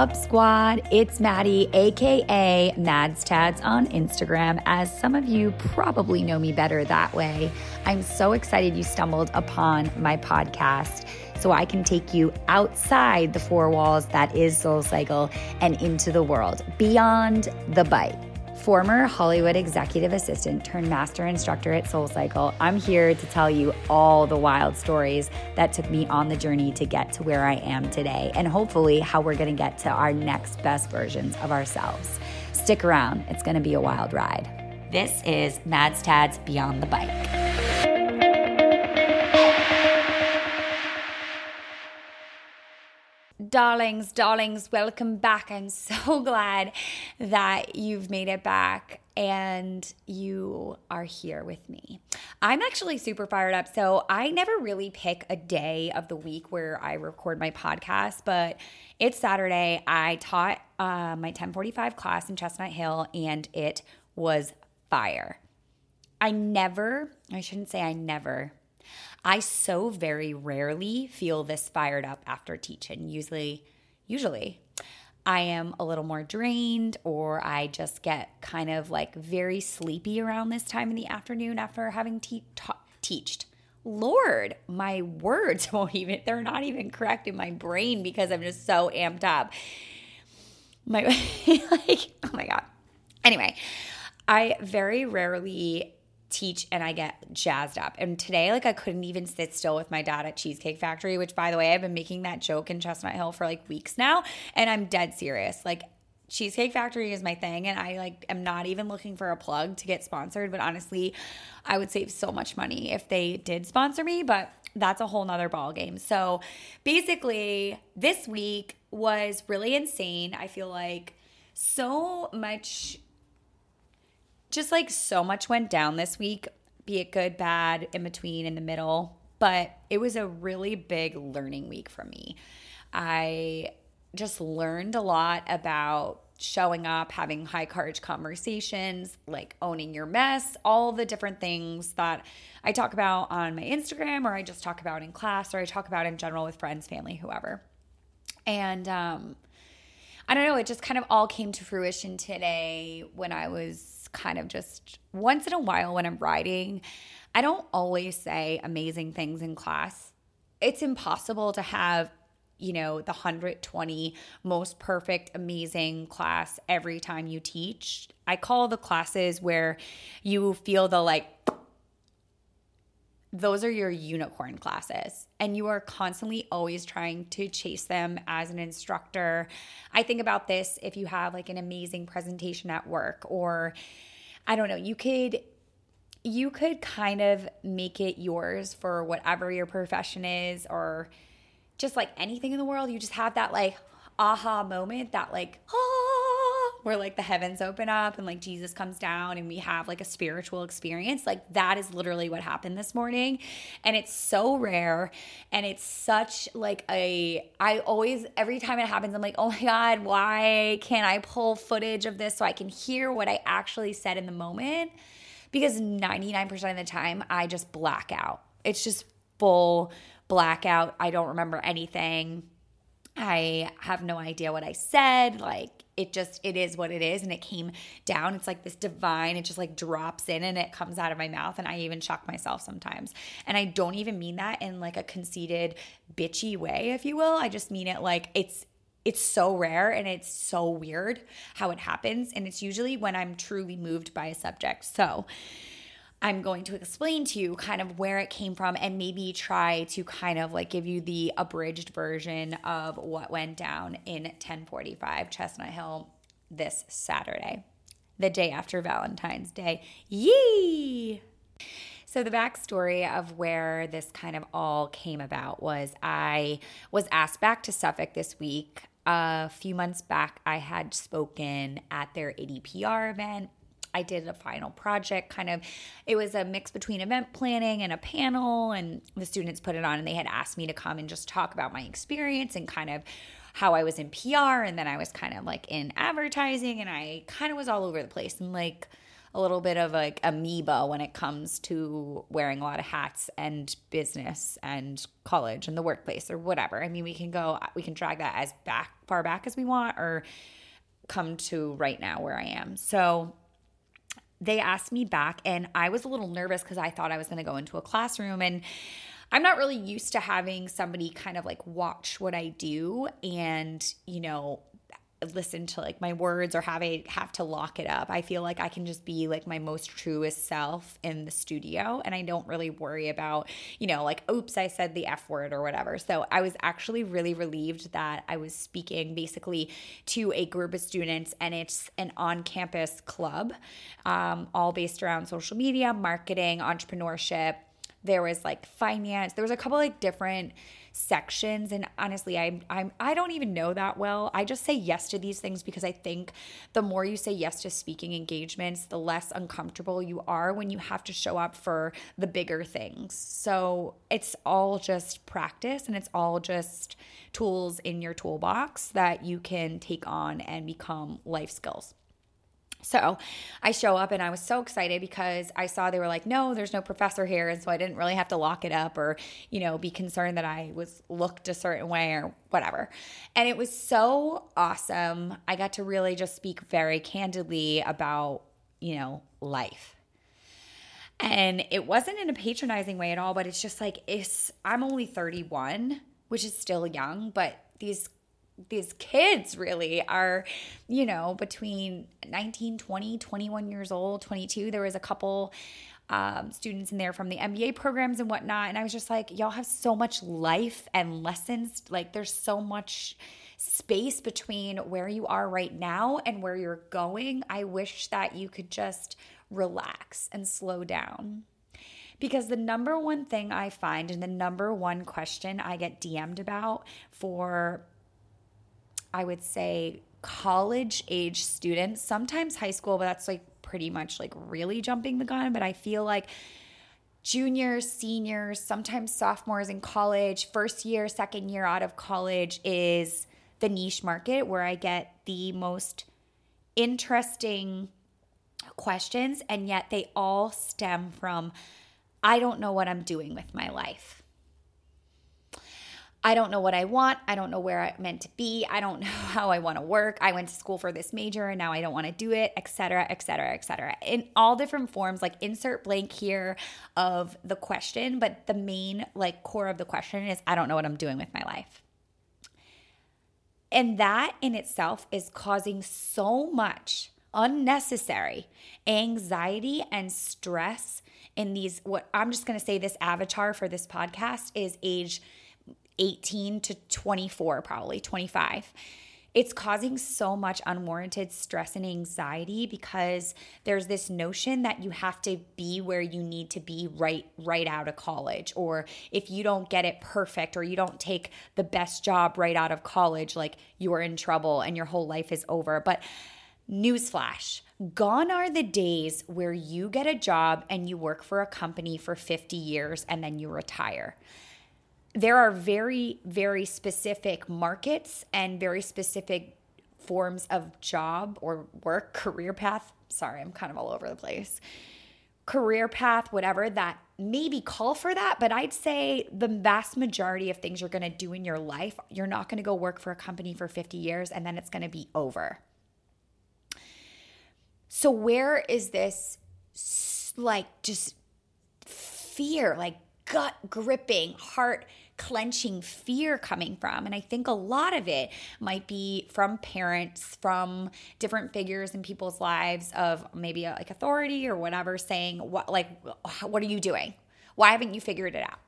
up, squad? It's Maddie, aka Mads Tads on Instagram, as some of you probably know me better that way. I'm so excited you stumbled upon my podcast so I can take you outside the four walls that is Soul Cycle and into the world, beyond the bike former Hollywood executive assistant turned master instructor at SoulCycle, I'm here to tell you all the wild stories that took me on the journey to get to where I am today, and hopefully how we're gonna get to our next best versions of ourselves. Stick around, it's gonna be a wild ride. This is Mads Tads Beyond the Bike. Darlings, darlings, welcome back. I'm so glad that you've made it back and you are here with me. I'm actually super fired up. So, I never really pick a day of the week where I record my podcast, but it's Saturday. I taught uh, my 1045 class in Chestnut Hill and it was fire. I never, I shouldn't say I never, I so very rarely feel this fired up after teaching. Usually, usually I am a little more drained or I just get kind of like very sleepy around this time in the afternoon after having te- ta- teached. Lord, my words won't even, they're not even correct in my brain because I'm just so amped up. My, like, oh my God. Anyway, I very rarely teach and I get jazzed up. And today, like, I couldn't even sit still with my dad at Cheesecake Factory, which, by the way, I've been making that joke in Chestnut Hill for like weeks now. And I'm dead serious. Like, Cheesecake Factory is my thing, and I like am not even looking for a plug to get sponsored. But honestly, I would save so much money if they did sponsor me. But that's a whole nother ball game. So basically, this week was really insane. I feel like so much just like so much went down this week, be it good, bad, in between, in the middle. But it was a really big learning week for me. I just learned a lot about showing up, having high courage conversations, like owning your mess, all the different things that I talk about on my Instagram or I just talk about in class or I talk about in general with friends, family, whoever. And um I don't know, it just kind of all came to fruition today when I was kind of just once in a while when I'm writing, I don't always say amazing things in class. It's impossible to have you know, the 120 most perfect, amazing class every time you teach. I call the classes where you feel the like, those are your unicorn classes. And you are constantly always trying to chase them as an instructor. I think about this if you have like an amazing presentation at work or I don't know, you could you could kind of make it yours for whatever your profession is or just like anything in the world. You just have that like aha moment that like ah, where like the heavens open up and like Jesus comes down and we have like a spiritual experience. Like that is literally what happened this morning. And it's so rare and it's such like a I always every time it happens I'm like, "Oh my god, why can't I pull footage of this so I can hear what I actually said in the moment?" Because 99% of the time I just black out. It's just full blackout. I don't remember anything. I have no idea what I said. Like it just it is what it is and it came down. It's like this divine, it just like drops in and it comes out of my mouth and I even shock myself sometimes. And I don't even mean that in like a conceited bitchy way, if you will. I just mean it like it's it's so rare and it's so weird how it happens and it's usually when I'm truly moved by a subject. So, I'm going to explain to you kind of where it came from and maybe try to kind of like give you the abridged version of what went down in 1045 Chestnut Hill this Saturday, the day after Valentine's Day. Yee! So, the backstory of where this kind of all came about was I was asked back to Suffolk this week. A few months back, I had spoken at their ADPR event I did a final project kind of it was a mix between event planning and a panel and the students put it on and they had asked me to come and just talk about my experience and kind of how I was in PR and then I was kind of like in advertising and I kind of was all over the place and like a little bit of like amoeba when it comes to wearing a lot of hats and business and college and the workplace or whatever. I mean, we can go, we can drag that as back, far back as we want or come to right now where I am. So they asked me back, and I was a little nervous because I thought I was going to go into a classroom and I'm not really used to having somebody kind of like watch what I do and, you know, listen to like my words or have a have to lock it up. I feel like I can just be like my most truest self in the studio and I don't really worry about, you know, like oops, I said the F word or whatever. So I was actually really relieved that I was speaking basically to a group of students and it's an on-campus club, um, all based around social media, marketing, entrepreneurship. There was like finance. There was a couple like different sections and honestly I I'm I don't even know that well. I just say yes to these things because I think the more you say yes to speaking engagements, the less uncomfortable you are when you have to show up for the bigger things. So it's all just practice and it's all just tools in your toolbox that you can take on and become life skills. So I show up and I was so excited because I saw they were like, no, there's no professor here. And so I didn't really have to lock it up or, you know, be concerned that I was looked a certain way or whatever. And it was so awesome. I got to really just speak very candidly about, you know, life. And it wasn't in a patronizing way at all, but it's just like, it's, I'm only 31, which is still young, but these these kids really are, you know, between 19, 20, 21 years old, 22. There was a couple um, students in there from the MBA programs and whatnot. And I was just like, y'all have so much life and lessons. Like, there's so much space between where you are right now and where you're going. I wish that you could just relax and slow down. Because the number one thing I find and the number one question I get DM'd about for I would say college age students, sometimes high school, but that's like pretty much like really jumping the gun. But I feel like juniors, seniors, sometimes sophomores in college, first year, second year out of college is the niche market where I get the most interesting questions. And yet they all stem from I don't know what I'm doing with my life. I don't know what I want. I don't know where I'm meant to be. I don't know how I want to work. I went to school for this major and now I don't want to do it, etc., etc., etc. In all different forms, like insert blank here of the question, but the main like core of the question is I don't know what I'm doing with my life. And that in itself is causing so much unnecessary anxiety and stress in these what I'm just going to say this avatar for this podcast is age 18 to 24, probably 25 it's causing so much unwarranted stress and anxiety because there's this notion that you have to be where you need to be right right out of college or if you don't get it perfect or you don't take the best job right out of college like you're in trouble and your whole life is over. But newsflash gone are the days where you get a job and you work for a company for 50 years and then you retire there are very, very specific markets and very specific forms of job or work, career path. Sorry, I'm kind of all over the place. Career path, whatever that maybe call for that, but I'd say the vast majority of things you're going to do in your life, you're not going to go work for a company for 50 years and then it's going to be over. So, where is this like just fear, like gut gripping, heart clenching fear coming from? And I think a lot of it might be from parents, from different figures in people's lives of maybe a, like authority or whatever saying, what, like, what are you doing? Why haven't you figured it out?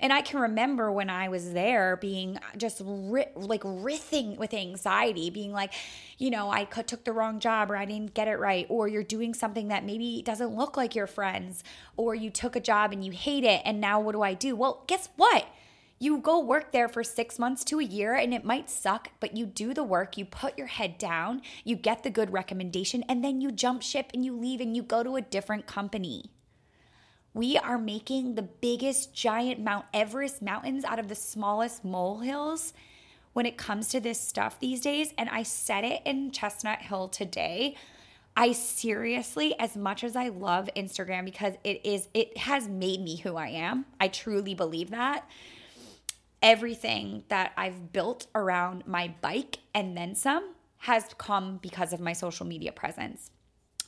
And I can remember when I was there being just ri- like writhing with anxiety, being like, you know, I took the wrong job or I didn't get it right, or you're doing something that maybe doesn't look like your friends, or you took a job and you hate it. And now what do I do? Well, guess what? You go work there for six months to a year and it might suck, but you do the work, you put your head down, you get the good recommendation, and then you jump ship and you leave and you go to a different company. We are making the biggest giant Mount Everest mountains out of the smallest molehills when it comes to this stuff these days. And I said it in Chestnut Hill today. I seriously, as much as I love Instagram because it is, it has made me who I am. I truly believe that. Everything that I've built around my bike and then some has come because of my social media presence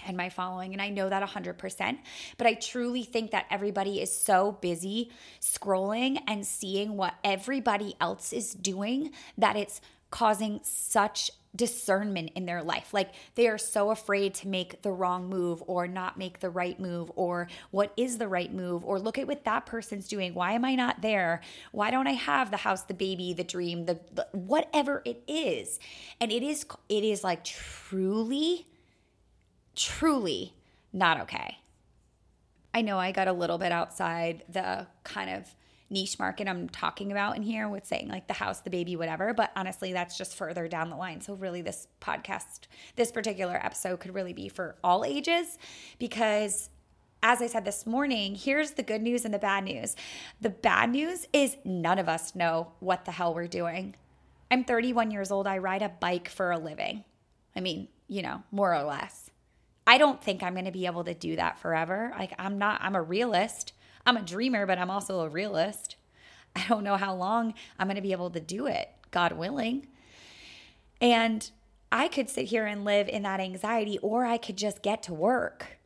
and my following. And I know that 100%. But I truly think that everybody is so busy scrolling and seeing what everybody else is doing that it's causing such discernment in their life. Like they are so afraid to make the wrong move or not make the right move or what is the right move or look at what that person's doing. Why am I not there? Why don't I have the house, the baby, the dream, the, the whatever it is. And it is it is like truly truly not okay. I know I got a little bit outside the kind of niche market I'm talking about in here with saying like the house, the baby, whatever. But honestly, that's just further down the line. So, really, this podcast, this particular episode could really be for all ages because. As I said this morning, here's the good news and the bad news. The bad news is none of us know what the hell we're doing. I'm 31 years old. I ride a bike for a living. I mean, you know, more or less. I don't think I'm going to be able to do that forever. Like, I'm not, I'm a realist. I'm a dreamer, but I'm also a realist. I don't know how long I'm going to be able to do it, God willing. And I could sit here and live in that anxiety, or I could just get to work.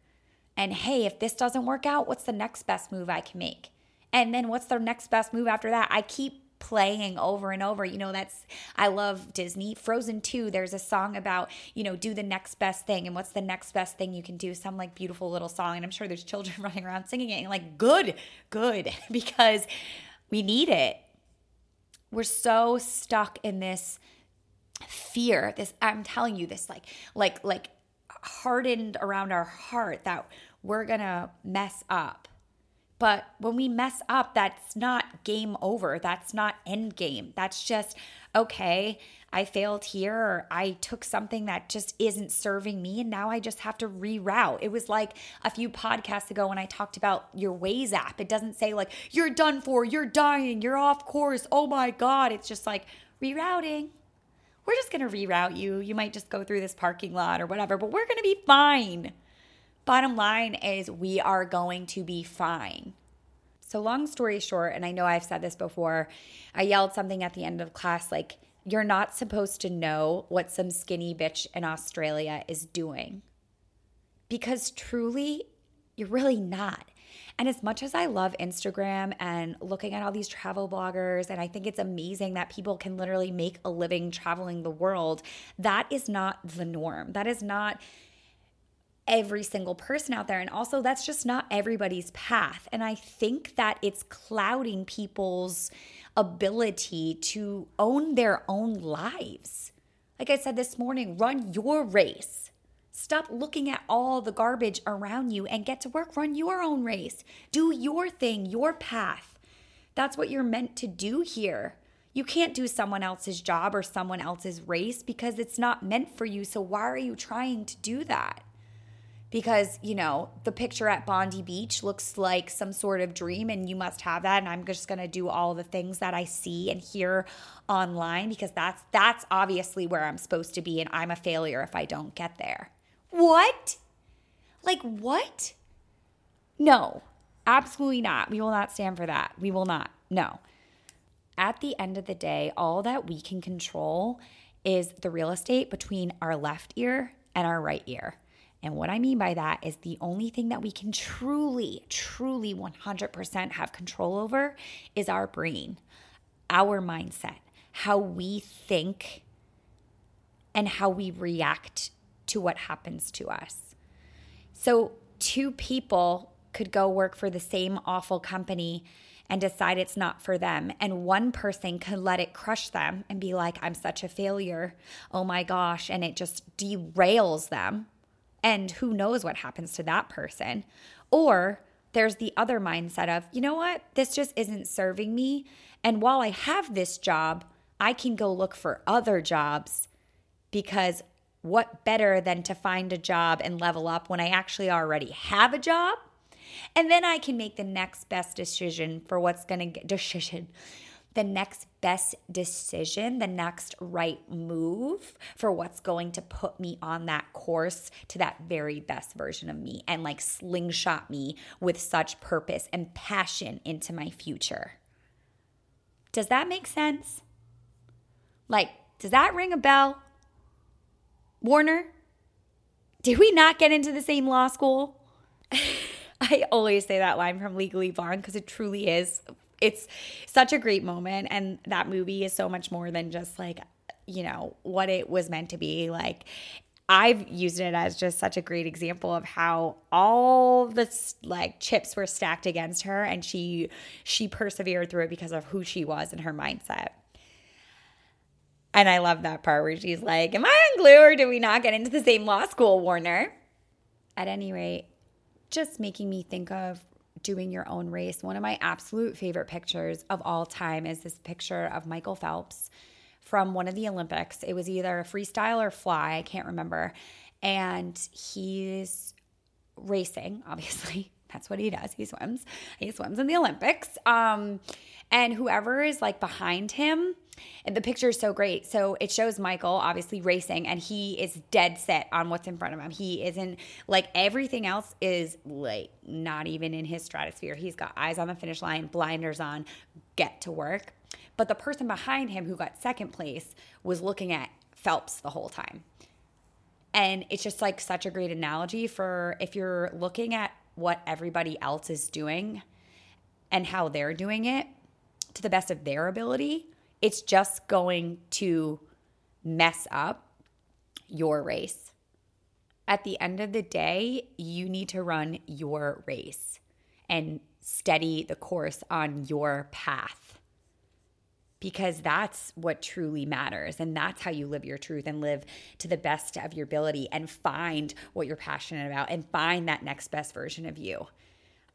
And hey, if this doesn't work out, what's the next best move I can make? And then what's the next best move after that? I keep playing over and over. You know, that's, I love Disney. Frozen 2, there's a song about, you know, do the next best thing and what's the next best thing you can do. Some like beautiful little song. And I'm sure there's children running around singing it and like, good, good, because we need it. We're so stuck in this fear, this, I'm telling you, this like, like, like hardened around our heart that we're gonna mess up but when we mess up, that's not game over. That's not end game. That's just, okay, I failed here or I took something that just isn't serving me and now I just have to reroute. It was like a few podcasts ago when I talked about your Waze app. It doesn't say like, you're done for, you're dying, you're off course. Oh my God. It's just like rerouting. We're just to reroute you. You might just go through this parking lot or whatever, but we're to be fine. Bottom line is, we are going to be fine. So, long story short, and I know I've said this before, I yelled something at the end of class like, you're not supposed to know what some skinny bitch in Australia is doing. Because truly, you're really not. And as much as I love Instagram and looking at all these travel bloggers, and I think it's amazing that people can literally make a living traveling the world, that is not the norm. That is not every single person out there. And also, that's just not everybody's path. And I think that it's clouding people's ability to own their own lives. Like I said this morning, run your race. Stop looking at all the garbage around you and get to work. Run your own race. Do your thing, your path. That's what you're meant to do here. You can't do someone else's job or someone else's race because it's not meant for you. So, why are you trying to do that? Because you know the picture at Bondi Beach looks like some sort of dream and you must have that and I'm just going to do all the things that I see and hear online because that's that's obviously where I'm supposed to be and I'm a failure if I don't get there. What? Like what? No. Absolutely not. We will not stand for that. We will not. No. At the end of the day, all that we can control is the real estate between our left ear and our right ear. And what I mean by that is the only thing that we can truly, truly 100% have control over is our brain, our mindset, how we think, and how we react to what happens to us. So, two people could go work for the same awful company and decide it's not for them. And one person could let it crush them and be like, I'm such a failure. Oh my gosh. And it just derails them and who knows what happens to that person. Or there's the other mindset of, you know what, this just isn't serving me. And while I have this job, I can go look for other jobs because what better than to find a job and level up when I actually already have a job? And then I can make the next best decision for what's going to get decision the next best decision, the next right move for what's going to put me on that course to that very best version of me and like slingshot me with such purpose and passion into my future. Does that make sense? Like, does that ring a bell? Warner, did we not get into the same law school? I always say that line from Legally Blonde because it truly is. It's such a great moment. And that movie is so much more than just like, you know, what it was meant to be. Like, I've used it as just such a great example of how all the like chips were stacked against her and she she persevered through it because of who she was and her mindset. And I love that part where she's like, Am I on glue or do we not get into the same law school, Warner? At any rate, just making me think of doing your own race. One of my absolute favorite pictures of all time is this picture of Michael Phelps from one of the Olympics. It was either a freestyle or fly, I can't remember. And he's racing, obviously. That's what he does. He swims. He swims in the Olympics. Um, and whoever is like behind him, and the picture is so great. So it shows Michael obviously racing, and he is dead set on what's in front of him. He isn't like everything else is like not even in his stratosphere. He's got eyes on the finish line, blinders on, get to work. But the person behind him who got second place was looking at Phelps the whole time. And it's just like such a great analogy for if you're looking at what everybody else is doing and how they're doing it to the best of their ability, it's just going to mess up your race. At the end of the day, you need to run your race and steady the course on your path because that's what truly matters. And that's how you live your truth and live to the best of your ability and find what you're passionate about and find that next best version of you.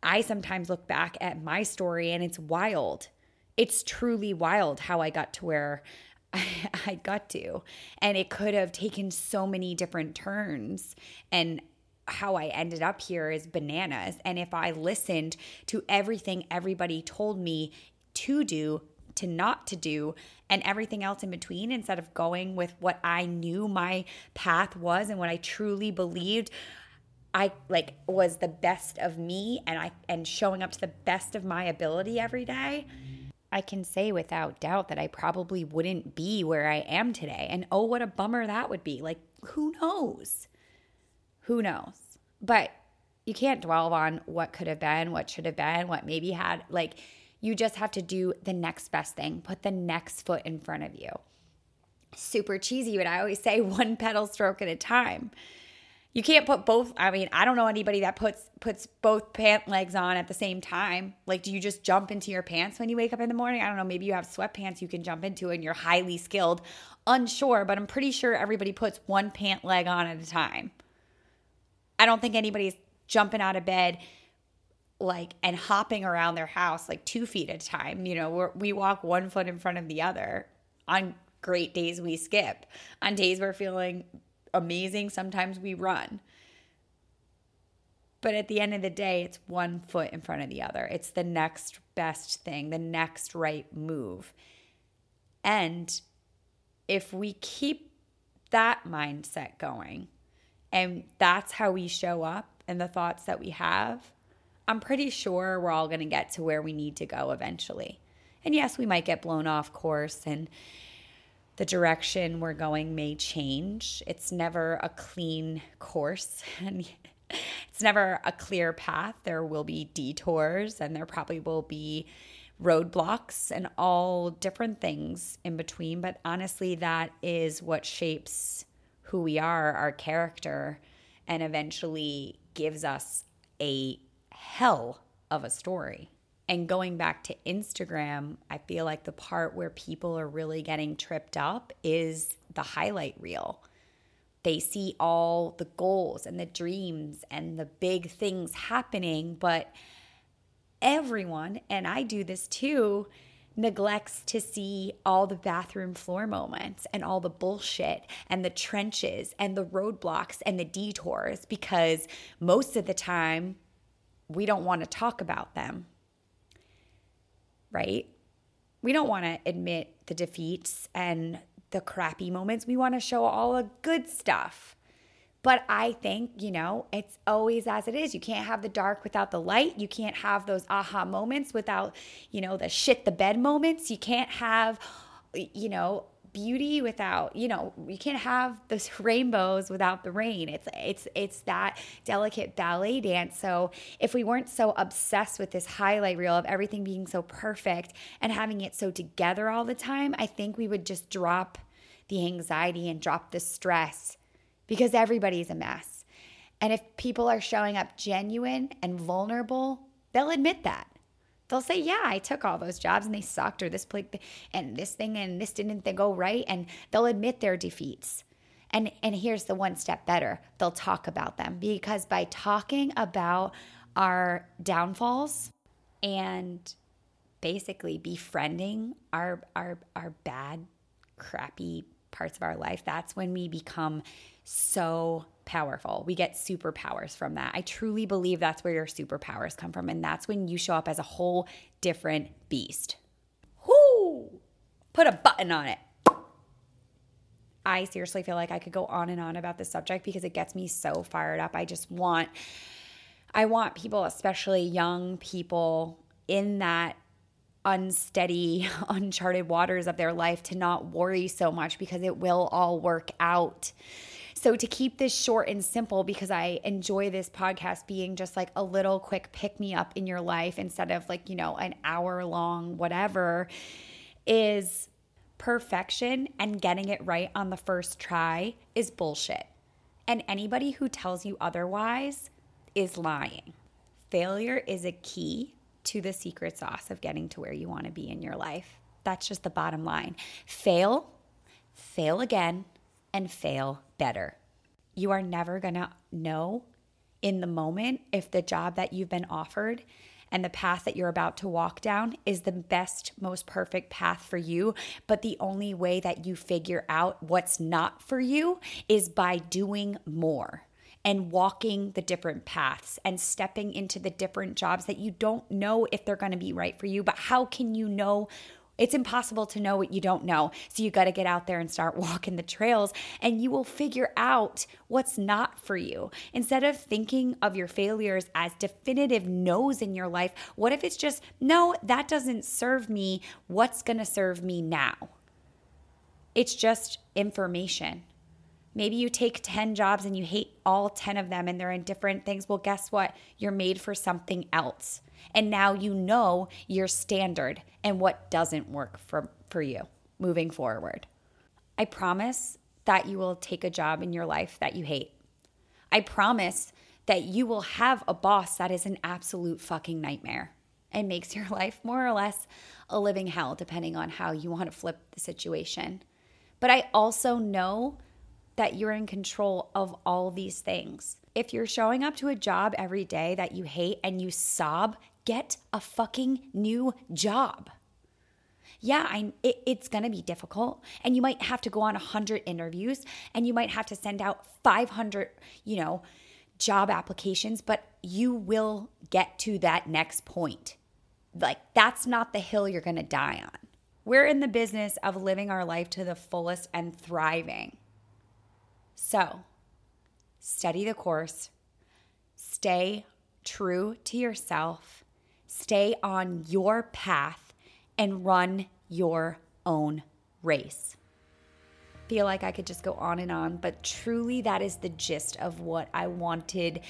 I sometimes look back at my story and it's wild it's truly wild how I got to where I, got to. And it could have taken so many different turns. And how I ended up here is bananas. And if I listened to everything everybody told me to do, to not to do, and everything else in between, instead of going with what I knew my path was and what I truly believed, I like was the best of me and I and showing up to the best of my ability every day I can say without doubt that I probably wouldn't be where I am today. And oh, what a bummer that would be. Like, who knows? Who knows? But you can't dwell on what could have been, what should have been, what maybe had. Like, you just have to do the next best thing, put the next foot in front of you. Super cheesy, but I always say one pedal stroke at a time. You can't put both i mean i don't know anybody that puts puts both pant legs on at the same time. Like do you just jump into your pants when you wake up in the morning? I don't know maybe you have sweatpants you can jump into and you're highly skilled. Unsure but i'm pretty sure everybody puts one pant leg on at a time. I don't think anybody's jumping out of bed like and hopping around their house like two feet at a time you know we walk one foot in front of the other on great days we skip on days we're feeling amazing. Sometimes we run. But at the end of the day, it's one foot in front of the other. It's the next best thing, the next right move. And if we keep that mindset going, and that's how we show up and the thoughts that we have, I'm pretty sure we're all going to get to where we need to go eventually. And yes, we might get blown off course and the direction we're going may change. It's never a clean course and it's never a clear path. There will be detours and there probably will be roadblocks and all different things in between. But honestly, that is what shapes who we are, our character, and eventually gives us a hell of a story. And going back to Instagram, I feel like the part where people are really getting tripped up is the highlight reel. They see all the goals and the dreams and the big things happening, but everyone, and I do this too, neglects to see all the bathroom floor moments and all the bullshit and the trenches and the roadblocks and the detours because most of the time we don't want to talk about them right? We don't want to admit the defeats and the crappy moments. We want to show all the good stuff. But I think, you know, it's always as it is. You can't have the dark without the light. You can't have those aha moments without, you know, the shit the bed moments. You can't have, you know, beauty without you know you can't have those rainbows without the rain. It's it's it's that delicate ballet dance. So if we weren't so obsessed with this highlight reel of everything being so perfect and having it so together all the time i think we would just drop the anxiety and drop the stress because everybody's a mess. And if people are showing up genuine and vulnerable they'll admit that they'll say, "Yeah, I took all those jobs and they sucked, or this plate and this thing and this didn't go right," and they'll admit their defeats. And and here's the one step better: they'll talk about them because by talking about our downfalls and basically befriending our our our bad, crappy parts of our life, that's when we become so powerful. We get superpowers from that. I truly believe that's where your superpowers come from. And that's when you show up as a whole different beast. Whoo! Put a button on it. I seriously feel like I could go on and on about this subject because it gets me so fired up. I just want I want people, especially young people in that unsteady, uncharted waters of their life to not worry so much because it will all work out. So, to keep this short and simple, because I enjoy this podcast being just like a little quick pick me up in your life instead of like, you know, an hour long whatever, is perfection and getting it right on the first try is bullshit. And anybody who tells you otherwise is lying. Failure is a key to the secret sauce of getting to where you want to be in your life. That's just the bottom line. Fail, fail again, and fail better. You are never going to know in the moment if the job that you've been offered and the path that you're about to walk down is the best, most perfect path for you. But the only way that you figure out what's not for you is by doing more and walking the different paths and stepping into the different jobs that you don't know if they're going to be right for you. But how can you know it's impossible to know what you don't know. So you got to get out there and start walking the trails and you will figure out what's not for you. Instead of thinking of your failures as definitive no's in your life, what if it's just, no, that doesn't serve me. What's going to serve me now? It's just information. Maybe you take 10 jobs and you hate all 10 of them and they're in different things. Well, guess what? You're made for something else. And now you know your standard and what doesn't work for, for you moving forward. I promise that you will take a job in your life that you hate. I promise that you will have a boss that is an absolute fucking nightmare and makes your life more or less a living hell, depending on how you want to flip the situation. But I also know that you're in control of all these things. If you're showing up to a job every day that you hate and you sob, get a fucking new job. Yeah, I, it, it's gonna be difficult, and you might have to go on a 100 interviews and you might have to send out 500, you know, job applications, but you will get to that next point. Like, that's not the hill you're gonna die on. We're in the business of living our life to the fullest and thriving. So, study the course, stay true to yourself, stay on your path, and run your own race. Feel like I could just go on and on, but truly, that is the gist of what I wanted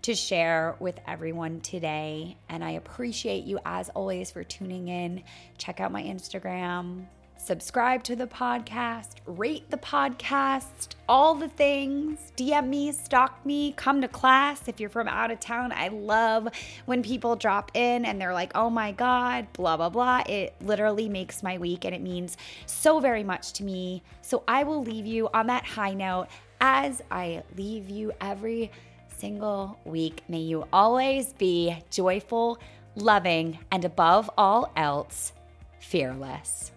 to share with everyone today. And I appreciate you, as always, for tuning in. Check out my Instagram, subscribe to the podcast, rate the podcast, all the things. DM me, stalk me, come to class if you're from out of town. I love when people drop in and they're like, oh my God, blah, blah, blah. It literally makes my week and it means so very much to me. So I will leave you on that high note as I leave you every single week. May you always be joyful, loving, and above all else, fearless.